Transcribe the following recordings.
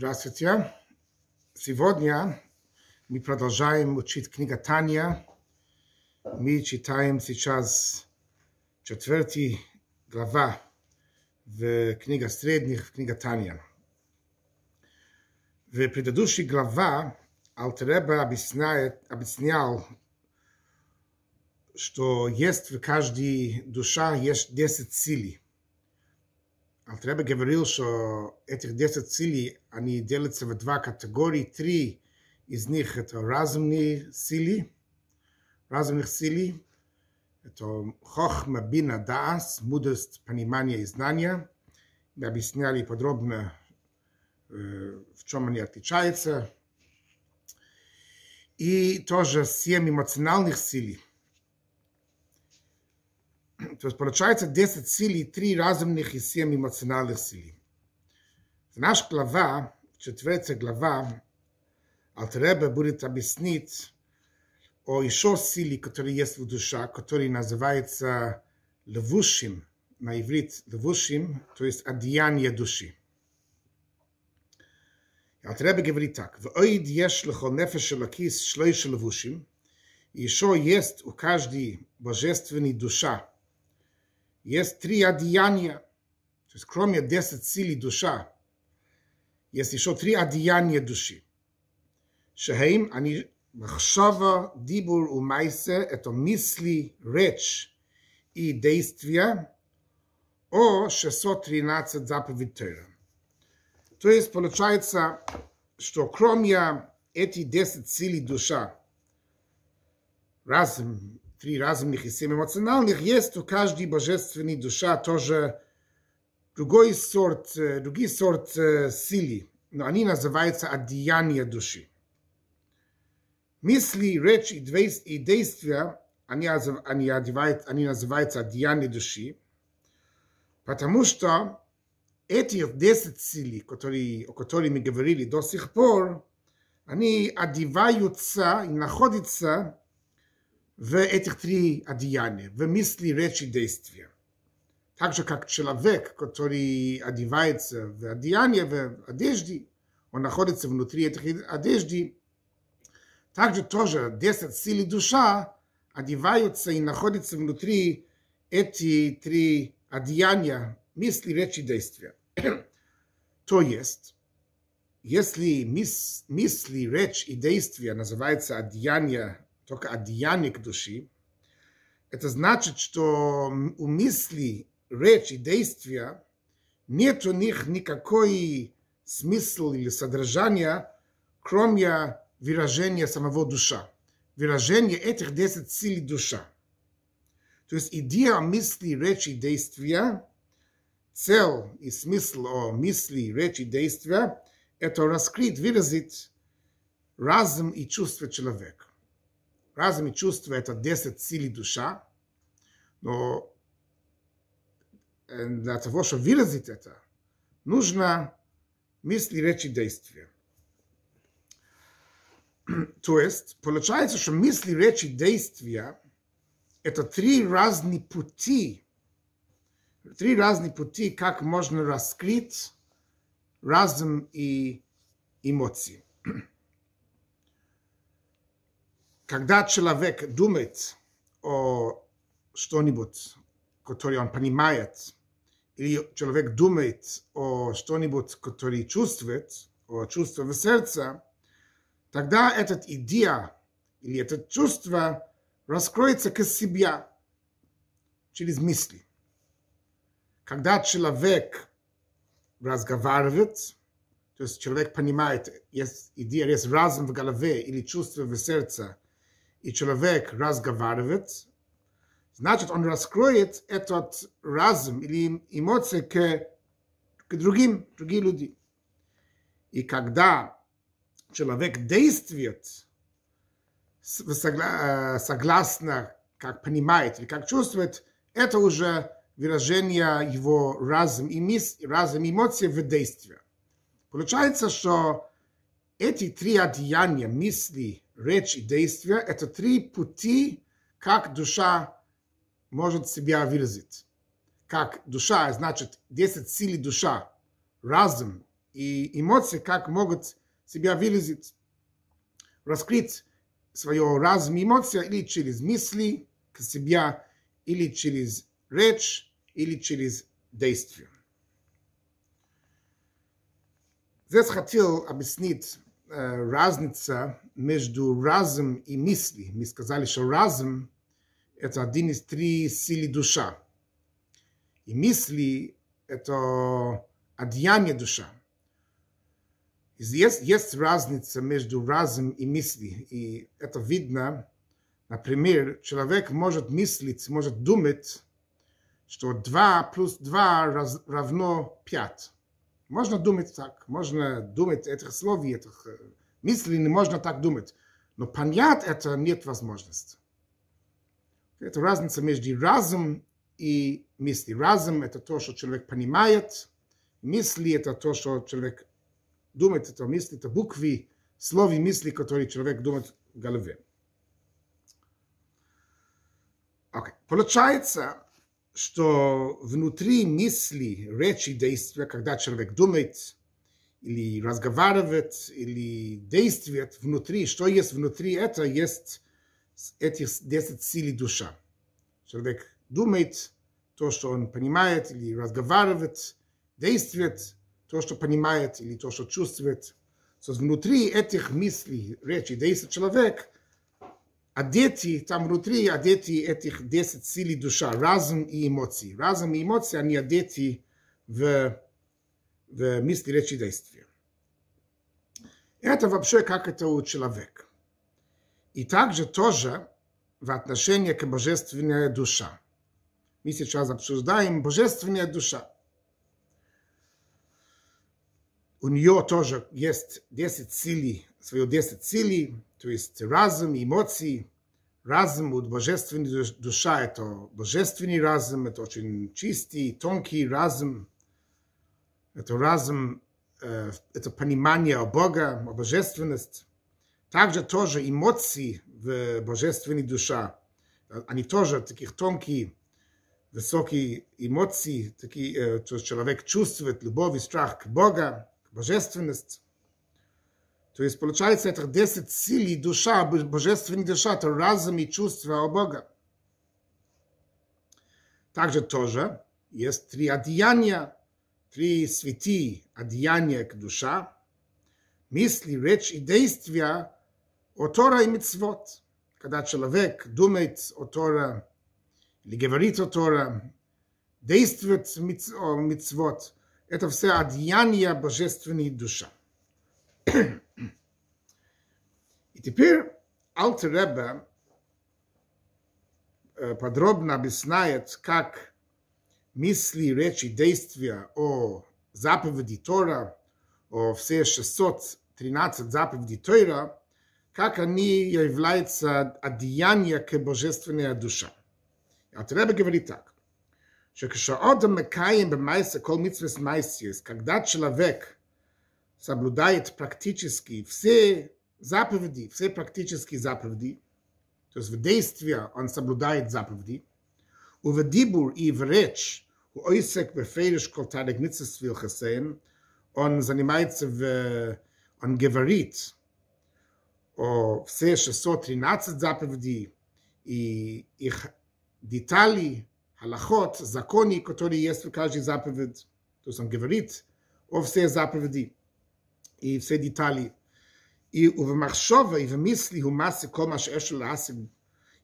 Здравствуйте. Сегодня мы продолжаем учить книга Таня. Мы читаем сейчас четвертый глава в книга средних, в книга Таня. В предыдущей глава Алтереба объясняет, объяснял, что есть в каждой душе есть 10 целей. Алтребе говорил, что этих 10 целей, они делятся в два категории. Три из них это разумные силы, разумных силы. Это хохма, бина, даас, мудрость, понимание и знание. Мы объясняли подробно, в чем они отличаются. И тоже семь эмоциональных сил – то есть получается 10 силий, 3 разумных и 7 эмоциональных силий. В наш глава, четвертая глава, Алтер Ребе будет объяснить о еще силе, которая есть в душе, который называется לבושים, на иврит לבושים, то есть одеяние души. Алтер Ребе говорит так, ועוד יש לכל נפש אלקית שלשה לבושים, еще есть у каждой божественной душа есть три одеяния, то есть кроме 10 силий душа, есть еще три одеяния души. Шахим, они махшава, дибур и майсе, это мысли, речь и действия, о 613 заповедей Тора. То есть получается, что кроме этих 10 силий душа, разум, три разумных и семь эмоциональных, есть у каждой божественной душа тоже другой сорт, другой сорт силы, но они называются одеяния души. Мысли, речь и действия, они, они, одевают, они называются одеяния души, потому что эти 10 силы, которые, о которых мы говорили до сих пор, они одеваются и находятся в этих три одеяния, в мысли, речи, действия. Так же, как человек, который одевается в одеяние, в одежде, он находится внутри этих одежды, также тоже 10 сил душа одеваются и находятся внутри эти три одеяния, мысли, речи, действия. То есть, если мис, мысли, речь и действия называются одеяния только одеяние к души, это значит, что у мысли, речи, действия нет у них никакой смысл или содержания, кроме выражения самого душа. Выражение этих 10 сил душа. То есть идея мысли, речи, действия, цель и смысл о мысли, речи, действия, это раскрыть, выразить разум и чувство человека разум и чувства – это 10 силей душа, но для того, чтобы выразить это, нужно мысли, речи, действия. То есть, получается, что мысли, речи, действия – это три разные пути, три разные пути, как можно раскрыть разум и эмоции. когда человек думает о что-нибудь, которое он понимает, или человек думает о что-нибудь, которое чувствует, о чувстве в сердце, тогда эта идея или это чувство раскроется к себе через мысли. Когда человек разговаривает, то есть человек понимает, есть идея, есть разум в голове или чувство в сердце – и человек разговаривает, значит, он раскроет этот разум или эмоции к, к другим, другим людям. И когда человек действует согласно, как понимает или как чувствует, это уже выражение его разум и мис, разум эмоций в действии. Получается, что эти три одеяния, мысли, речь и действие – это три пути, как душа может себя выразить. Как душа, значит, 10 сил душа, разум и эмоции, как могут себя выразить, раскрыть свое разум и эмоции или через мысли к себе, или через речь, или через действие. Здесь хотел объяснить разница между разум и мысли. Мы сказали, что разум – это один из три силы душа. И мысли – это одеяние душа. Есть, есть разница между разум и мысли, и это видно, например, человек может мыслить, может думать, что 2 плюс 2 равно 5. Можно думать так, можно думать этих слов, этих мыслей, не можно так думать. Но понять это нет возможности. Это разница между разум и мысли. Разум – это то, что человек понимает, мысли – это то, что человек думает, это мысли, это буквы, слова и мысли, которые человек думает в голове. Okay. Получается, что внутри мысли, речи, действия, когда человек думает или разговаривает, или действует внутри, что есть внутри, это есть эти 10 сил душа. Человек думает то, что он понимает, или разговаривает, действует то, что понимает, или то, что чувствует. So, внутри этих мыслей, речи, действия человек – одети там внутри, одети этих 10 силы душа, разум и эмоции. Разум и эмоции, они одети в, в мысли, речи, действия. Это вообще как это у человека. И также тоже в отношении к божественной душа. Мы сейчас обсуждаем божественная душа. У нее тоже есть 10 силы, свое 10 силы, то есть разум, эмоции, разум от божественной душа, это божественный разум, это очень чистый, тонкий разум, это разум, э, это понимание о Бога, о божественности. Также тоже эмоции в божественной душе, они тоже таких тонкие, высокие эмоции, такие, что человек чувствует любовь и страх к Богу, к божественности. То есть получается это 10 сил и душа, божественная душа, это разум и чувство о Бога. Также тоже есть три одеяния, три святи одеяния к душа, мысли, речь и действия о Тора и Мицвот. Когда человек думает о Тора или говорит о Тора, действует о Мицвот, это все одеяния божественной души. И теперь Алтер Ребе подробно объясняет, как мысли, речи, действия о заповеди Тора, о все 613 заповеди Тора, как они являются одеяния к божественной душе. Алтер Ребе говорит так, что כשאדם מקיים במעשה כל מצווה מייסיוס, когда человек соблюдает практически все заповеди, все практические заповеди, то есть в действии он соблюдает заповеди, у в дибур и в речь, у ойсек бефейлиш кол тарек митцес вилхасен, он занимается в, он говорит о все 613 заповедей и их детали, halachot, законы, которые есть в каждой заповеди. То есть он говорит о все заповеди и все детали. и в махшова и в мысли у массы кома שיש לעשות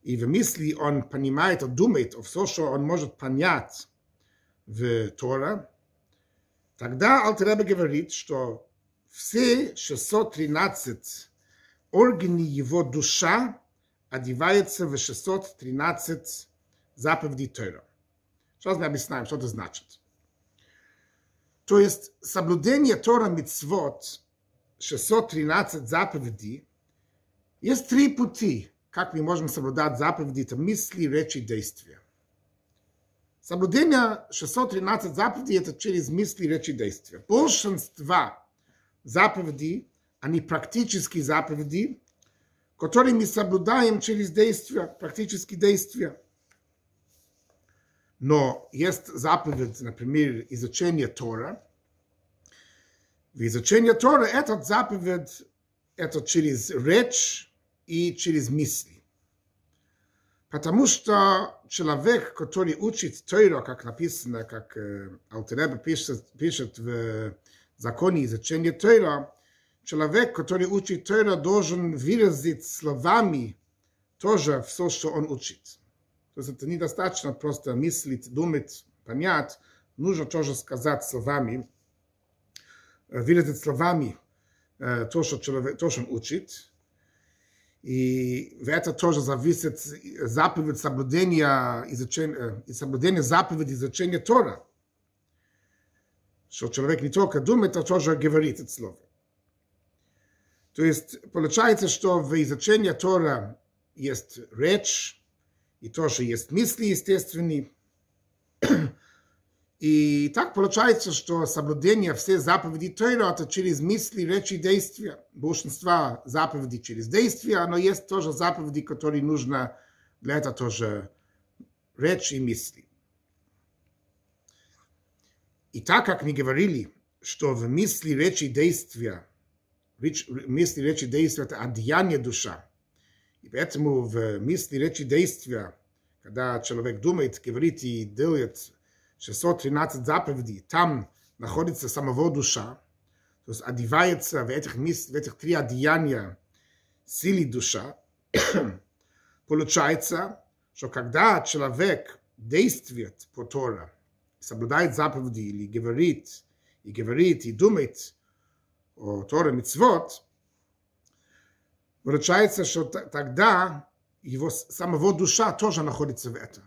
и в мысли он понимает, он думает о все, что он может понять в Тора, тогда Алтаребе говорит, что все 613 органы его душа одеваются в 613 заповедей Тора. Сейчас мы объясняем, что это значит. То есть соблюдение Тора мицвот 613 заповедей, есть три пути, как мы можем соблюдать заповеди, это мысли, речи, действия. Соблюдение 613 заповедей – это через мысли, речи, действия. Большинство заповедей, они практические заповеди, которые мы соблюдаем через действия, практические действия. Но есть заповедь, например, изучение Тора – В изучении Тора этот заповедь, это через речь и через мысли. Потому что человек, который учит Тойро, как написано, как э, Алтереба пишет, пишет в законе изучения Тойро, человек, который учит Тойро, должен выразить словами тоже все, что он учит. То есть это недостаточно просто мыслить, думать, понять, нужно тоже сказать словами, выразить словами то, что, человек, то, что он учит. И это тоже зависит заповедь соблюдения, изучения, соблюдения заповеди изучения Тора. Что человек не только думает, а тоже говорит это слово. То есть получается, что в изучении Тора есть речь, и тоже есть мысли естественные. И так получается, что соблюдение всех заповедей Тойра это через мысли, речи, действия. Большинство заповедей через действия, но есть тоже заповеди, которые нужно для этого тоже речь и мысли. И так как мы говорили, что в мысли, речи, действия, мысли, речи, действия это одеяние душа, и поэтому в мысли, речи, действия, когда человек думает, говорит и делает 613 заповедей, там находится самого душа, то есть одевается в этих, мис, в этих три одеяния силы душа, получается, что когда человек действует по Тора, соблюдает заповеди или говорит, и говорит, и думает о Торе Мицвот, Получается, что тогда его самого душа тоже находится в этом.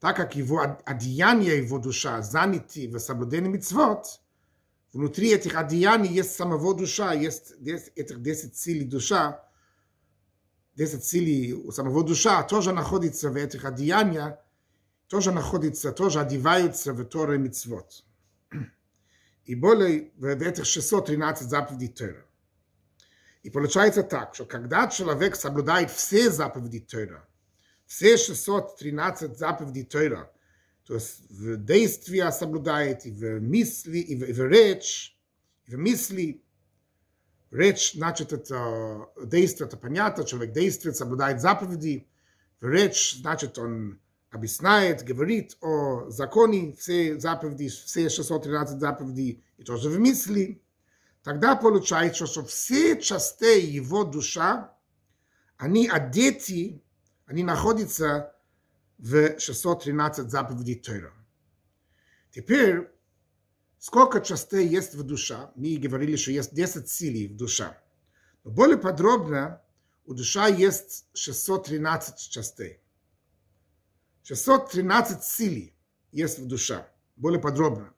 Так как его одеяние, его душа заняты в соблюдении мицвод, внутри этих одеяний есть самого душа, есть этих 10 силей душа, 10 силей у самого душа тоже находится в этих одеяниях, тоже находится, тоже одеваются в Торе мицвод. И более в этих 613 заповедей Тора. И получается так, что когда человек соблюдает все заповеди Тора, все 613 заповедей Тора, то есть в действия соблюдает, и в мысли, и в, и в речь, и в мысли. Речь, значит, это действие, это понятно, человек действует, соблюдает заповеди. В речь, значит, он объясняет, говорит о законе, все заповеди, все 613 заповедей, и тоже в мысли. Тогда получается, что все части его душа, они одеты, они находятся в 613 заповедей Тора. Теперь, сколько частей есть в душа? Мы говорили, что есть 10 силий в душа. Но более подробно, у душа есть 613 частей. 613 силий есть в душа. Более подробно.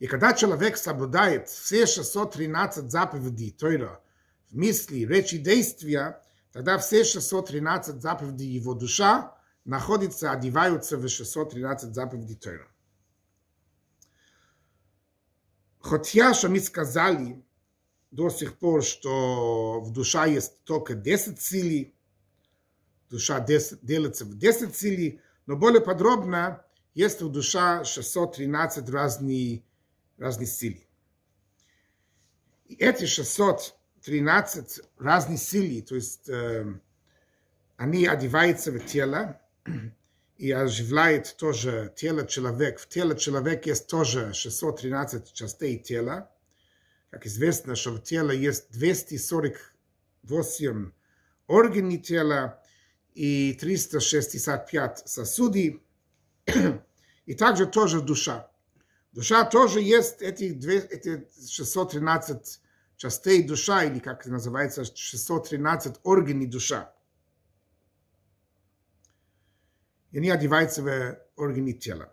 И когда человек соблюдает все 613 заповедей Тойра в мысли, речи, действия, тогда все 613 заповедей его душа находятся, одеваются в 613 заповедей Тойра. Хотя, что мы сказали до сих пор, что в душа есть только 10 силий, душа делится в 10 силий, но более подробно есть в душа 613 разных разные силы. И эти 613 разные силы, то есть э, они одеваются в тело и оживляют тоже тело человека. В теле человека есть тоже 613 частей тела. Как известно, что в теле есть 248 органов тела и 365 сосудов, и также тоже душа. Душа тоже есть эти, эти 613 частей душа, или как это называется, 613 органов душа. И они одеваются в органы тела.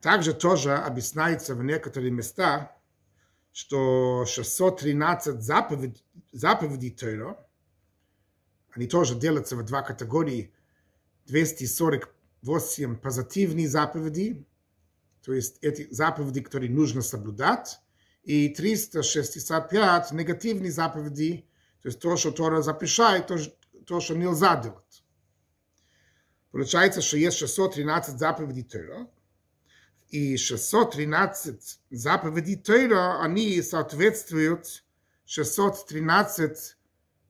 Также тоже объясняется в некоторых местах, что 613 заповедей, заповедей Тойра, они тоже делятся в два категории, 248 позитивные заповеди то есть эти заповеди, которые нужно соблюдать, и 365 негативные заповеди, то есть то, что Тора запрещает, то, то, что нельзя делать. Получается, что есть 613 заповедей Тора, И 613 заповедей Тойра, они соответствуют 613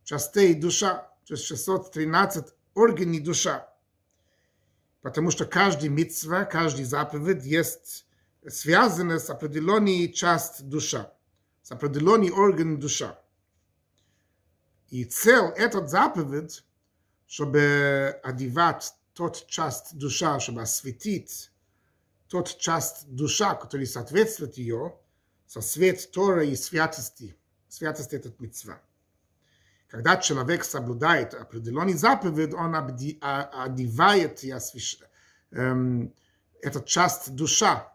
частей душа, то есть 613 органей душа. Потому что каждый митцва, каждый заповедь есть связана с определенной часть душа, с определенный орган душа. И цель этот заповедь, чтобы одевать тот часть душа, чтобы осветить тот часть душа, который соответствует ее, со свет Тора и святости. Святость – этот митцва. Когда человек соблюдает определенный заповедь, он одевает и освещает эм, эту часть душа,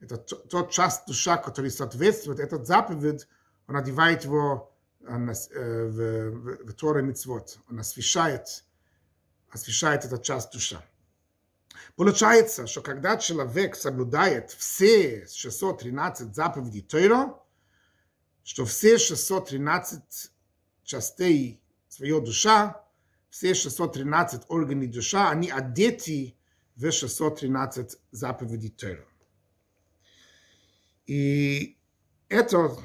это тот часть душа, который соответствует этот заповедь, он одевает его в, в, в Торе Мицвод, он освещает, освещает этот часть душа. Получается, что когда человек соблюдает все 613 заповедей Тора, что все 613 частей своей душа, все 613 органов душа, они одеты в 613 заповедей Тора. И эту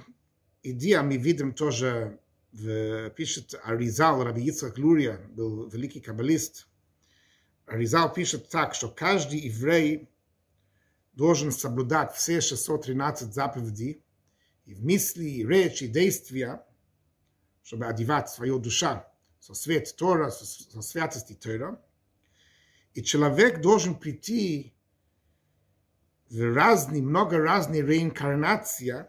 идею мы видим тоже, в, пишет Аризал, Раби Ицхак Лурия, был великий каббалист. Аризал пишет так, что каждый еврей должен соблюдать все 613 заповедей и в мысли, и речи, и действия, чтобы одевать свою душу со свет Тора, со, со святости Тора. И человек должен прийти разные, много разные реинкарнации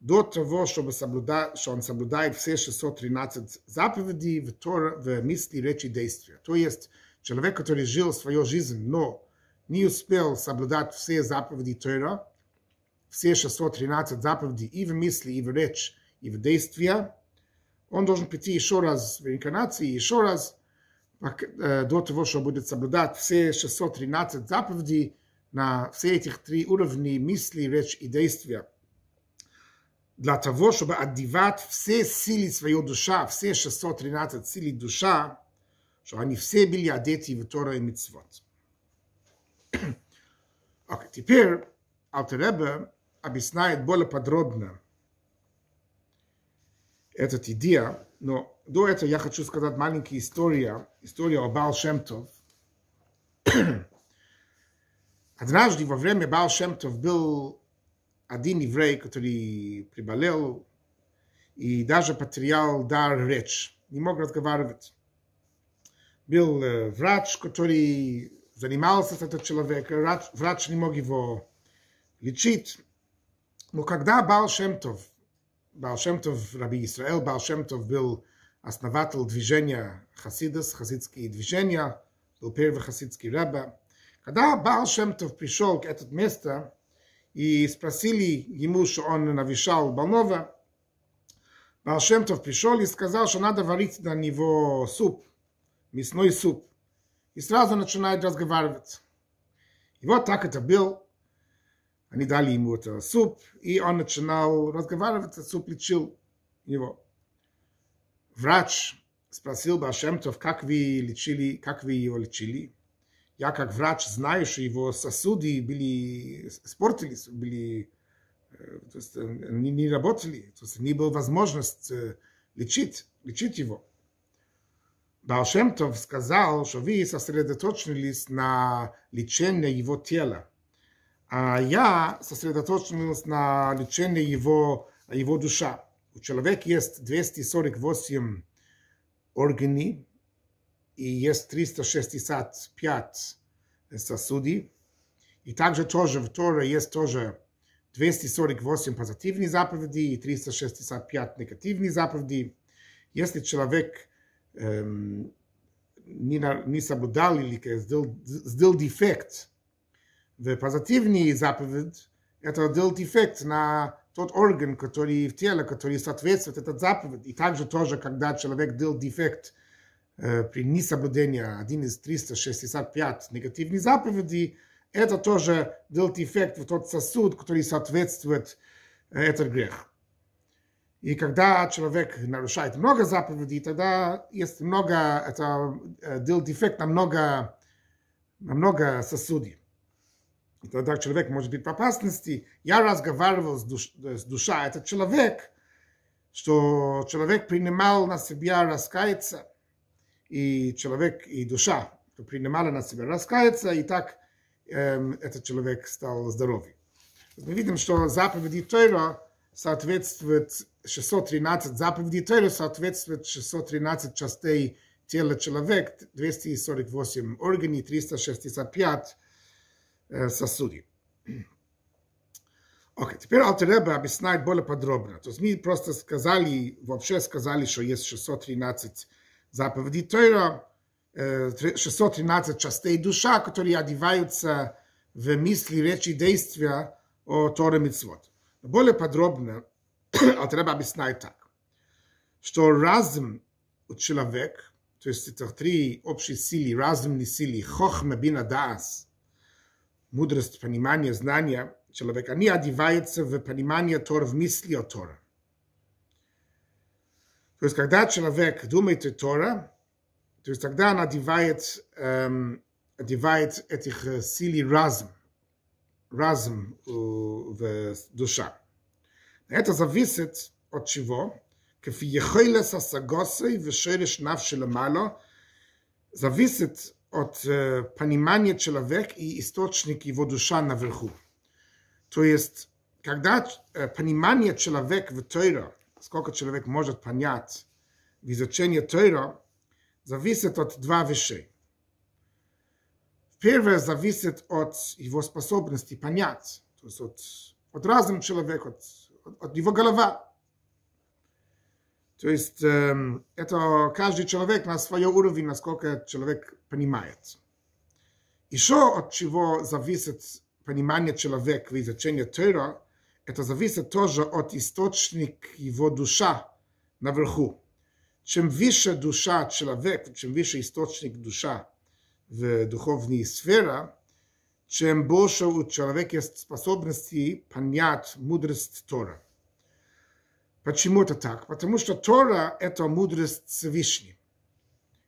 до того, чтобы соблюдать, что он соблюдает все 613 заповедей в, Тора, в мысли, речи, действия. То есть человек, который жил свою жизнь, но не успел соблюдать все заповеди Тора, все 613 заповедей и в мысли, и в речь, и в действия, он должен прийти еще раз в реинкарнации, еще раз до того, что будет соблюдать все 613 заповедей, на все этих три уровня мысли, речь и действия. Для того, чтобы одевать все силы своей души, все 613 силы душа, что они все были одеты в Тора и Митцвот. okay, теперь Алтеребе объясняет более подробно эту идею, но до этого я хочу сказать маленькую историю, историю о Бал Шемтов. Однажды во время Баал Шемтов был один еврей, который приболел и даже потерял дар речь, не мог разговаривать. Был э, врач, который занимался с этим человеком, врач, врач не мог его лечить. Но когда Баал Шемтов, Баал Шемтов, Раби Исраэл Баал Шемтов был основатель движения Хасидас, хасидские движения, был первый хасидский рабба, когда Баал Шемтов пришел к этому месту и спросили ему, что он навещал больного, Баал Шемтов пришел и сказал, что надо варить на него суп, мясной суп. И сразу начинает разговаривать. И вот так это был. Они дали ему этот суп, и он начинал разговаривать, суп лечил его. Врач спросил Башемтов, как вы лечили, как вы его лечили. Я как врач знаю, что его сосуды были испортились, были, то есть они не работали, то есть не было возможность лечить, лечить его. Балшемтов сказал, что вы сосредоточились на лечении его тела, а я сосредоточился на лечении его, его душа. У человека есть 248 органов, и есть 365 сосуды. И также тоже в Торе есть тоже 248 позитивных заповедей и 365 негативных заповедей. Если человек эм, не, не соблюдал или сделал, сделал дефект в позитивный заповедь, это сделал дефект на тот орган, который в теле, который соответствует этот заповедь. И также тоже, когда человек делал дефект при несоблюдении один из 365 негативных заповедей, это тоже делает эффект в тот сосуд, который соответствует этот грех. И когда человек нарушает много заповедей, тогда есть много, это делает эффект на много, на много сосудов. тогда человек может быть в опасности. Я разговаривал с, душ, с душа, этот человек, что человек принимал на себя раскаяться, и человек, и душа принимали на себя раскаяться, и так эм, этот человек стал здоровым. Мы видим, что заповеди Тойра соответствует 613, заповеди Тойра соответствует 613 частей тела человека, 248 органов, 365 э, сосудов. Окей, okay, теперь Алтереба объясняет более подробно. То есть мы просто сказали, вообще сказали, что есть 613 заповедей Тойра, 613 частей душа, которые одеваются в мысли, речи, действия о Торе Митцвот. Более подробно Алтереба объясняет так, что разум у человека, то есть это три общие силы, разумные силы, хохма, бина, даас, мудрость, понимание, знание человека, они одеваются в понимание Тора, в мысли о Торе. То есть, когда человек думает о Торе, то есть тогда он одевает, эм, одевает этих силы разум, разум в душа. Это зависит от чего? כפי יכולת הסגוסי ושרש נפשי למעלה, зависит от э, понимания человека и источник его душа наверху. То есть, когда э, понимание человека в Тойра, сколько человек может понять в изучении Тойра, зависит от два вещей. Первое зависит от его способности понять, то есть от, от разума человека, от, от его голова. То есть э, это каждый человек на свой уровень, насколько человек понимает. Еще от чего зависит понимание человека в изучении Тора, это зависит тоже от источника его душа наверху. Чем выше душа человека, чем выше источник душа в духовной сфере, чем больше у человека есть способности понять мудрость Тора. Почему это так? Потому что Тора – это мудрость Всевышней.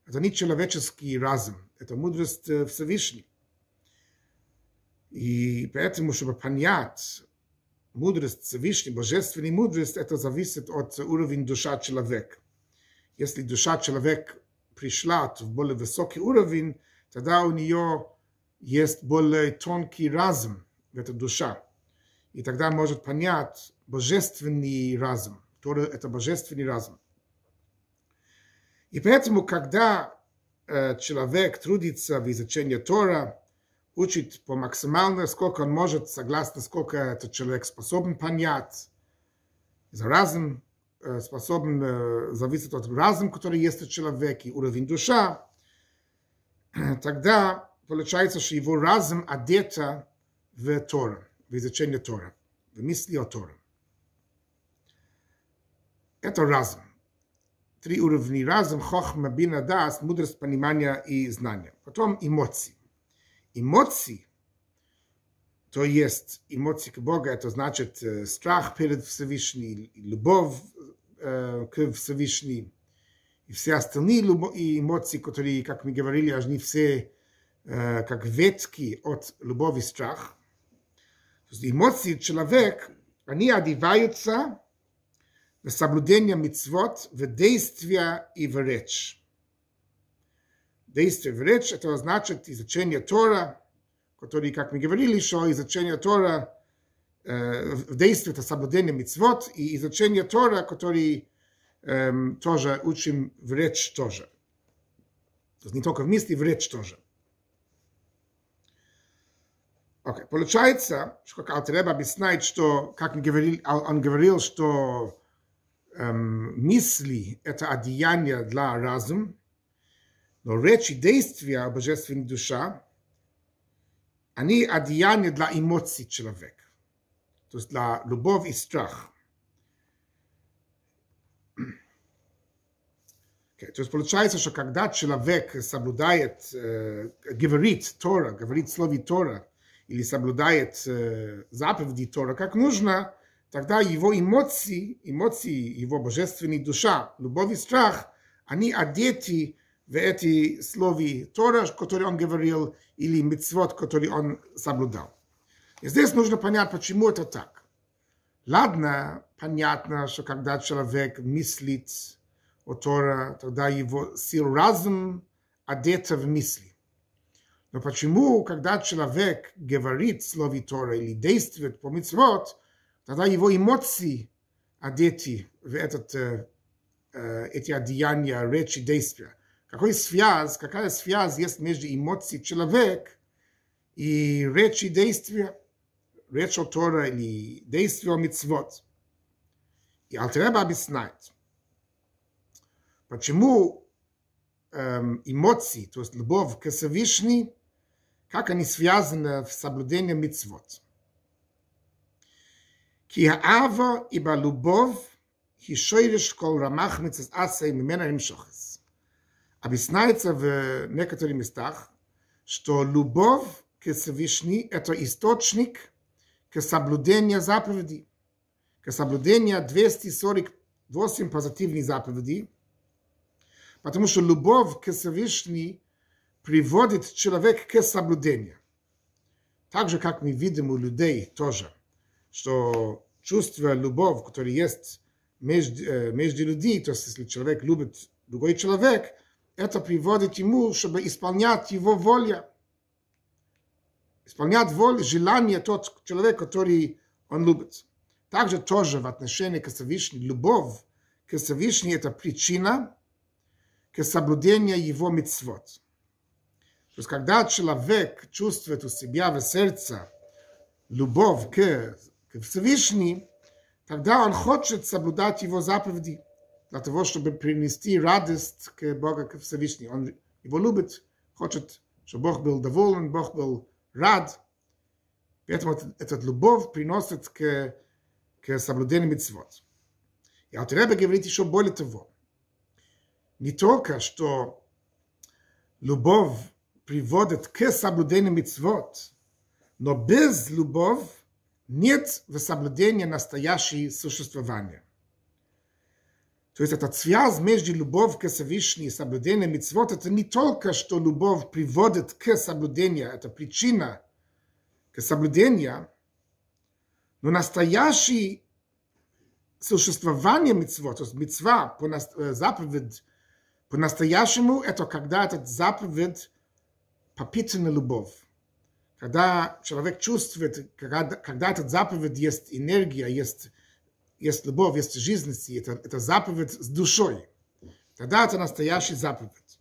Это не человеческий разум, это мудрость Всевышней. И поэтому, чтобы понять мудрость Всевышней, божественной мудрость, это зависит от уровня душа человека. Если душа человека пришла в более высокий уровень, тогда у нее есть более тонкий разум в этой душа. И тогда может понять божественный разум. Тора – это божественный разум. И поэтому, когда э, человек трудится в изучении Тора, учит по максимально, сколько он может, согласно сколько этот человек способен понять, за разум э, способен, э, зависит от разума, который есть у человека, и уровень душа, тогда получается, что его разум одета в Тора, в изучение Тора, в мысли о Торе. Это разум. Три уровня разум, хохма, бина, дас, мудрость, понимания и знания. Потом эмоции. Эмоции, то есть эмоции к Богу, это значит э, страх перед Всевышним, любовь э, к Всевышним, и все остальные эмоции, которые, как мы говорили, они все э, как ветки от любови и страха. То есть эмоции человек, они одеваются в соблюдение мицвод, в действия и в речь. Действие в речь, это значит изучение Тора, который, как мы говорили, что изучение Тора э, в действии это соблюдение мицвод, и изучение Тора, который э, тоже учим в речь тоже. То есть не только в мысли, в речь тоже. Okay. получается, что как Алтареба объясняет, что, как он говорил, он говорил, что эм, мысли – это одеяние для разума, но речи, действия божественной душа, они одеяния для эмоций человека, то есть для любовь и страх. Okay. То есть получается, что когда человек соблюдает, э, говорит Тора, говорит слове Тора, или соблюдает э, заповеди Тора как нужно, тогда его эмоции, эмоции его божественной душа, любовь и страх, они одеты в эти слова Тора, которые он говорил, или мецвод, которые он соблюдал. И здесь нужно понять, почему это так. Ладно, понятно, что когда человек мыслит о Тора, тогда его сил разум одета в мысли. Но почему, когда человек говорит слове Тора или действует по митцвот, тогда его эмоции одеты в этот, эти одеяния, речи, действия? Какой связь, какая связь есть между эмоцией человека и речи, действия? Речь о Тора или действия о митцвот. И Альтереба объясняет, почему эм, эмоции, то есть любовь к Всевышней, как они связаны с соблюдением митцвот. כי האהבה היא בלובוב, היא שוירש כל רמח מצד עשה ממנה נמשוכס. Объясняется в некоторых местах, что любовь к Всевышней – это источник к соблюдению заповедей, к соблюдению 248 позитивных заповедей, потому что любовь к Всевышней приводит человека к соблюдению. Так же, как мы видим у людей тоже, что чувство, любовь, которое есть между, между людьми, то есть если человек любит другой человек, это приводит ему, чтобы исполнять его волю. Исполнять волю, желание тот человек, который он любит. Также тоже в отношении к Всевышнему, любовь к Всевышнему – это причина к соблюдению его митцвот. То есть, когда человек чувствует у себя в сердце любовь к, к Всевышнему, тогда он хочет соблюдать его заповеди для того, чтобы принести радость к Богу, к Всевышнему. Он его любит, хочет, чтобы Бог был доволен, Бог был рад. Поэтому этот любовь приносит к, к соблюдению митцвот. И Алтереба говорит еще более того. Не только, что любовь приводит к соблюдению митцвот, но без любовь нет в соблюдении настоящего существования. То есть эта связь между любовью к Всевышнему и соблюдением митцвот, это не только, что любовь приводит к соблюдению, это причина к соблюдению, но настоящее существование митцвот, то есть митцва по заповедь по-настоящему, это когда этот заповедь попитана любовь. Когда человек чувствует, когда, когда этот заповедь есть энергия, есть есть любовь, есть жизненность, это, это заповедь с душой. Тогда это настоящий заповедь.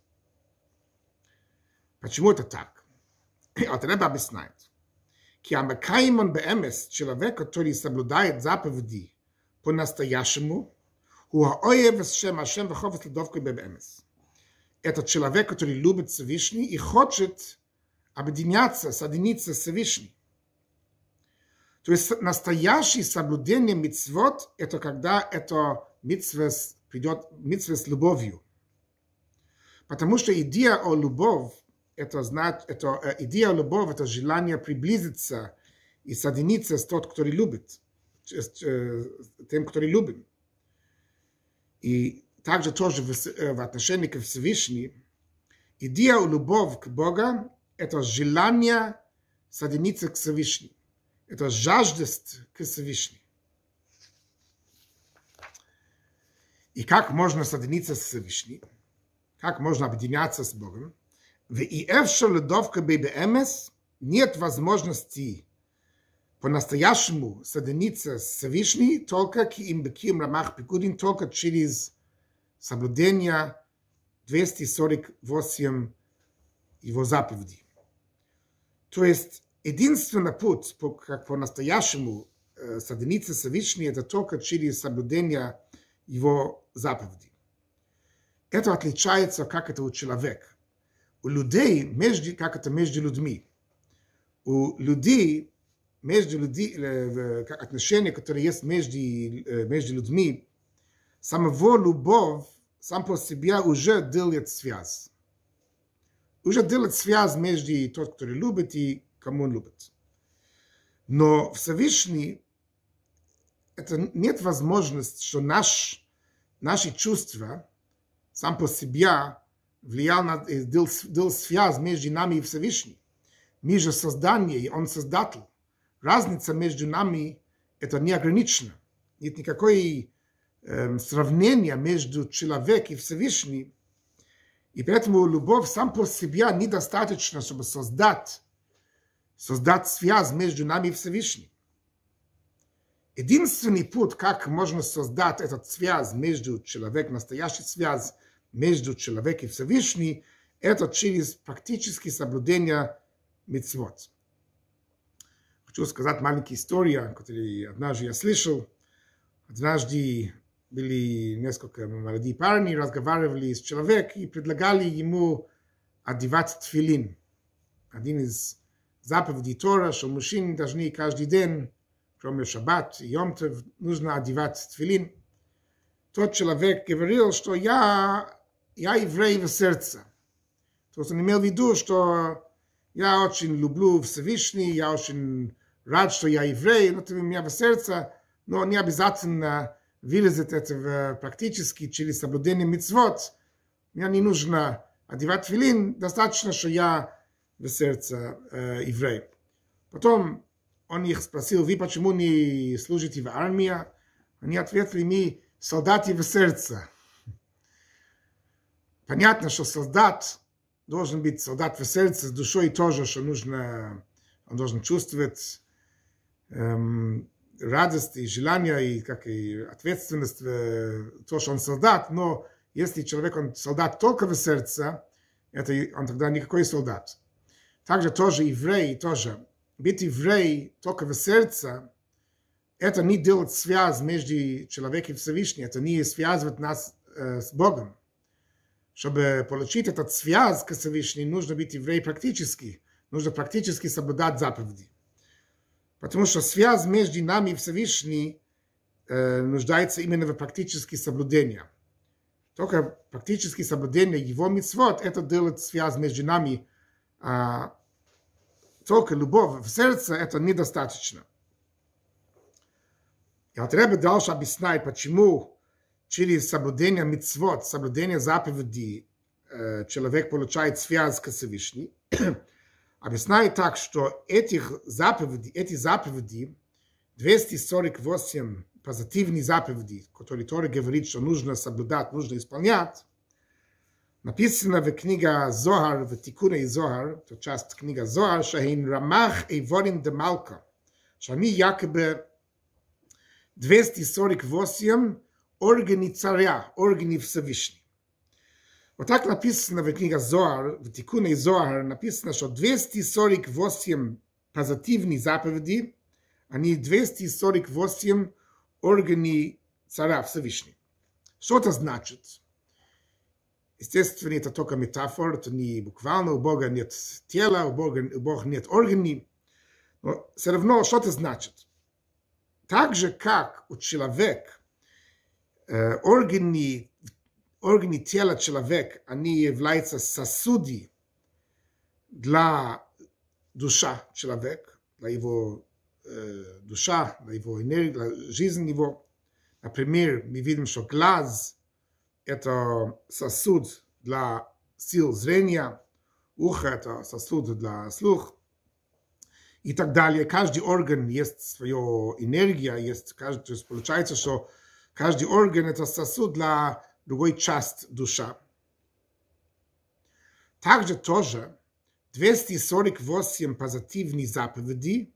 Почему это так? Это Рэба объясняет. כי המקיימון באמס, человек, который соблюдает заповеди по-настоящему, הוא האויב את שם השם וחופץ לדווקא באמס. Это человек, который любит Всевышний и хочет объединяться, соединиться с Всевышним. То есть настоящее соблюдение мицвод – это когда это митцва придет митцва с любовью. Потому что идея о любовь – это, знать, это э, идея о любовь – это желание приблизиться и соединиться с тот, который любит, с э, тем, который любим. И также тоже в, э, в отношении к Всевышнему, идея о любовь к Богу – это желание соединиться к Всевышнему это жаждость к Всевышнему. И как можно соединиться с Всевышним? Как можно объединяться с Богом? В ИФ ледовка ББМС нет возможности по-настоящему соединиться с Всевышним только к им беким рамах пикудин, только через соблюдение 248 его заповедей. То есть единственный путь, по, как по-настоящему э, соединиться с Всевышним, это только через соблюдение его заповедей. Это отличается, как это у человека. У людей, между, как это между людьми. У людей, между людьми, э, отношения, которые есть между, э, между людьми, самого любовь сам по себе уже делает связь. Уже делает связь между тот, который любит, и кому он любит. Но Всевышний, это нет возможности, что наш, наши чувства сам по себе влиял на, дел, дел связь между нами и Всевышним. Мы же создание, и он создатель. разница между нами это не ограничена. Нет никакой э, сравнения между человек и Всевышний. И поэтому любовь сам по себе недостаточно, чтобы создать, создать связь между нами и Всевышним. Единственный путь, как можно создать этот связь между человеком, настоящий связь между человеком и Всевышним, это через практически соблюдение митцвот. Хочу сказать маленькую историю, которую однажды я слышал. Однажды были несколько молодые парни, разговаривали с человеком и предлагали ему одевать тфилин. Один из заповедей Тора, что мужчины должны каждый день кроме шаббат и йомтов, нужно одевать тфилин. Тот человек говорил, что я, я еврей в сердце. То есть он имел в виду, что я очень люблю Всевышний, я очень рад, что я еврей, но это у меня в сердце, но не обязательно выразить это в, практически через соблюдение мицвод. Мне не нужно одевать филин, достаточно, что я в сердце э, еврей. Потом он их спросил, вы почему не служите в армии? Они ответили, мы солдаты в сердце. Понятно, что солдат должен быть солдат в сердце, с душой тоже, что нужно, он должен чувствовать эм, радость и желание, и, как и ответственность, э, то, что он солдат, но если человек, он солдат только в сердце, это он тогда никакой солдат. Также тоже еврей, тоже быть еврей только в сердце, это не делает связь между человеком и Всевышним, это не связывает нас э, с Богом. Чтобы получить этот связь к Всевышнему, нужно быть еврей практически, нужно практически соблюдать заповеди. Потому что связь между нами и Всевышним э, нуждается именно в практически соблюдении. Только практически соблюдение его митцвот, это делает связь между нами только любовь в сердце, это недостаточно. И Атребе дальше объясняет, почему через соблюдение мицвод, соблюдение заповедей, человек получает связь к Всевышнему. Объясняет так, что этих заповедей, эти заповеди, 248 позитивные заповеди, которые Тора говорит, что нужно соблюдать, нужно исполнять, Napisana w kniga Zohar, w Tikunej Zohar, to czas kniga Zohar, Shein Ramach Eivorim de Malka, że mi jakby 248 organi caria, organi Wszechwiśni. O tak napisana w kniga Zohar, w Tikunej Zohar, napisana, że 248 pozytywni zapowiedzi, a nie 248 organi cara Всевышний. Что это значит? Естественно, это только метафора, это не буквально, у Бога нет тела, у Бога, у Бога нет органей. Но все равно, что это значит? Так же, как у человека э, органы, органы тела человека, они являются сосуди для душа человека, для его э, душа, для его энергии, для жизни его. Например, мы видим, что глаз – это сосуд для сил зрения, ухо это сосуд для слух и так далее. Каждый орган есть своя энергия, есть каждый, получается, что каждый орган это сосуд для другой части душа. Также тоже 248 позитивных заповедей,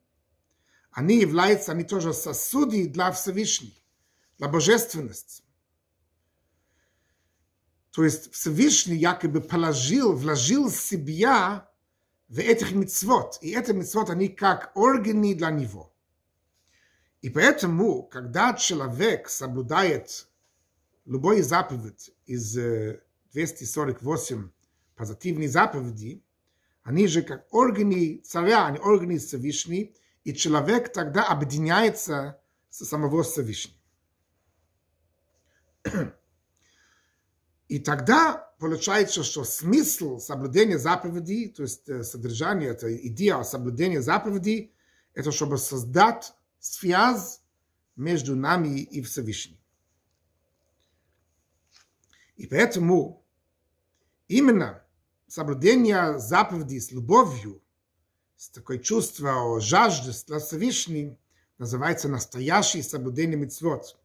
они являются, они тоже сосуды для Всевышнего, для божественности. То есть Всевышний якобы положил, вложил себя в этих мицвод. И эти мицвод, они как органы для него. И поэтому, когда человек соблюдает любой заповедь из 248 позитивных заповедей, они же как органы царя, они органы Всевышней, и человек тогда объединяется с самого Всевышнего. И тогда получается, что смысл соблюдения заповедей, то есть содержание, это идея соблюдения заповедей, это чтобы создать связь между нами и Всевышним. И поэтому именно соблюдение заповедей с любовью, с такое чувство о жажде для Всевышнего называется настоящий соблюдение мицвод.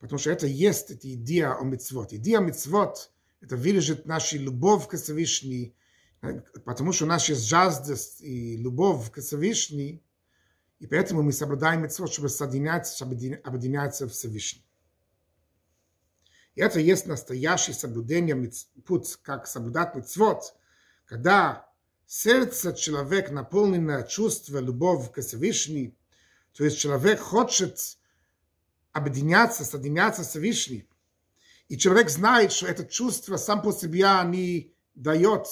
Потому что это есть эта идея о мицвод. Идея мицвод – это выражет нашу любовь к Всевышнему, потому что у нас есть жажда и любовь к Всевышнему, и поэтому мы соблюдаем митцвот, чтобы соединяться, чтобы объединяться в Всевышнем. И это есть настоящее соблюдение путь, как соблюдать митцвот, когда сердце человека наполнено чувством любовь к Всевышнему, то есть человек хочет объединяться, соединяться с Всевышним, и человек знает, что это чувство сам по себе не дает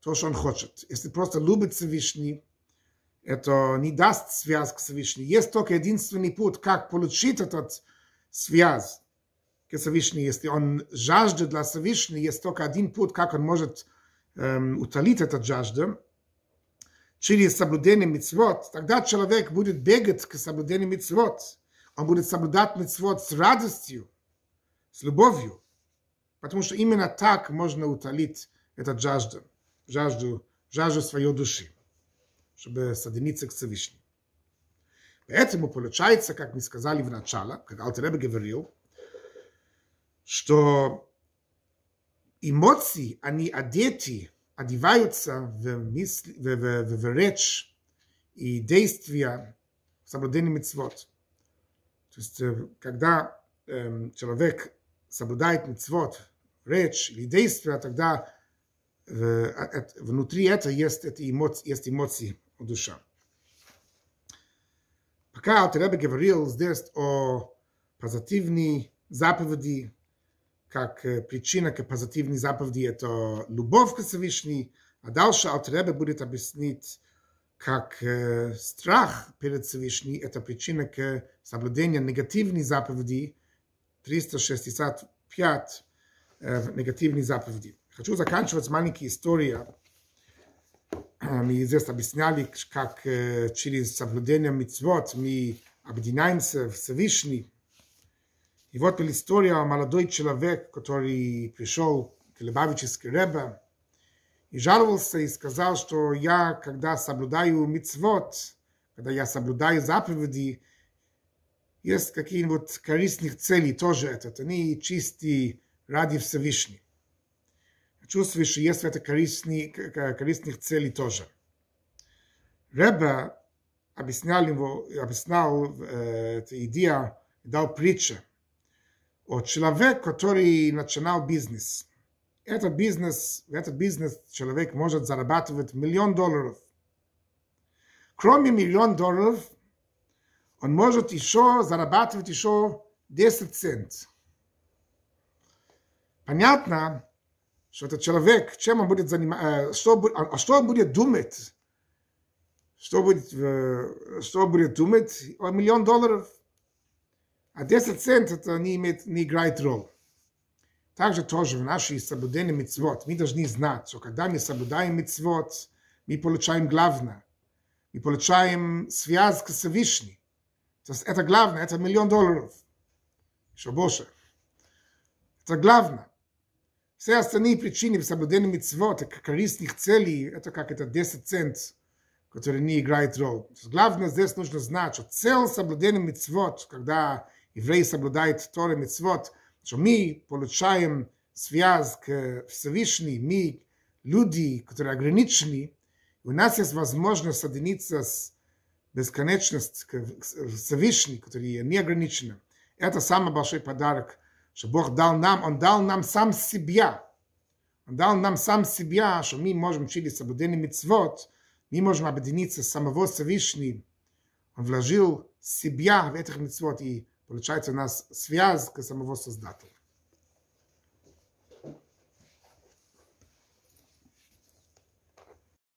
то, что он хочет. Если просто любит Всевышний, это не даст связь к Всевышнему. Есть только единственный путь, как получить этот связь к Всевышнему. Если он жаждет для Всевышнего, есть только один путь, как он может эм, утолить этот жажду. Через соблюдение мицвод, тогда человек будет бегать к соблюдению мицвод. Он будет соблюдать мицвод с радостью, с любовью. Потому что именно так можно утолить этот жажду, жажду, жажду своей души чтобы соединиться к Всевышнему. Поэтому получается, как мы сказали в начале, как Алтеребе говорил, что эмоции, они одеты, одеваются в, мысли, в, в, в, в речь и действия соблюдения митцвот. То есть, когда э, человек соблюдает митцвот, речь или действия, тогда э, внутри этого есть, это эмоции, есть эмоции душа. Пока Алтеребе говорил здесь о позитивной заповеди, как причина к позитивной заповеди это любовь к Всевышней, а дальше Алтеребе будет объяснить, как э, страх перед Всевышней это причина к соблюдению негативной заповеди 365 э, негативной заповеди. Хочу заканчивать маленькой историей мы здесь объясняли, как через соблюдение митцвот мы объединяемся в Всевышний. И вот была история о молодой человек, который пришел к Лебавической Ребе и жаловался и сказал, что я, когда соблюдаю митцвот, когда я соблюдаю заповеди, есть какие-нибудь корыстных целей тоже этот. Они чистые ради Всевышнего чувствуешь, что есть это корыстных, корыстных целей тоже. Ребе объяснял ему, объяснял э, эту идею, дал притчу о человеке, который начинал бизнес. Этот бизнес, этот бизнес человек может зарабатывать миллион долларов. Кроме миллион долларов, он может еще зарабатывать еще 10 цент. Понятно, что этот человек, чем он будет заниматься, что, а что он будет думать, что будет, что будет думать о миллион долларов, а 10 центов это не, имеет, не играет роль. Также тоже в нашей соблюдении митцвот мы должны знать, что когда мы соблюдаем митцвот, мы получаем главное. Мы получаем связь к Всевышнему. Это главное, это миллион долларов. Еще больше. Это главное. Все остальные причины в соблюдении митцвот, корыстных целей, это как это 10 цент, который не играет роль. Главное здесь нужно знать, что цель соблюдения митцвот, когда еврей соблюдает Торы митцвот, что мы получаем связь к Всевышнему, мы люди, которые ограничены, у нас есть возможность соединиться с бесконечностью к Всевышнему, который не ограничен. Это самый большой подарок что Бог дал нам, Он дал нам сам себя. Он дал нам сам себя, что мы можем через соблюдение митцвот, мы можем объединиться с самого Всевышнего. Он вложил себя в этих митцвот, и получается у нас связь к самого Создателя.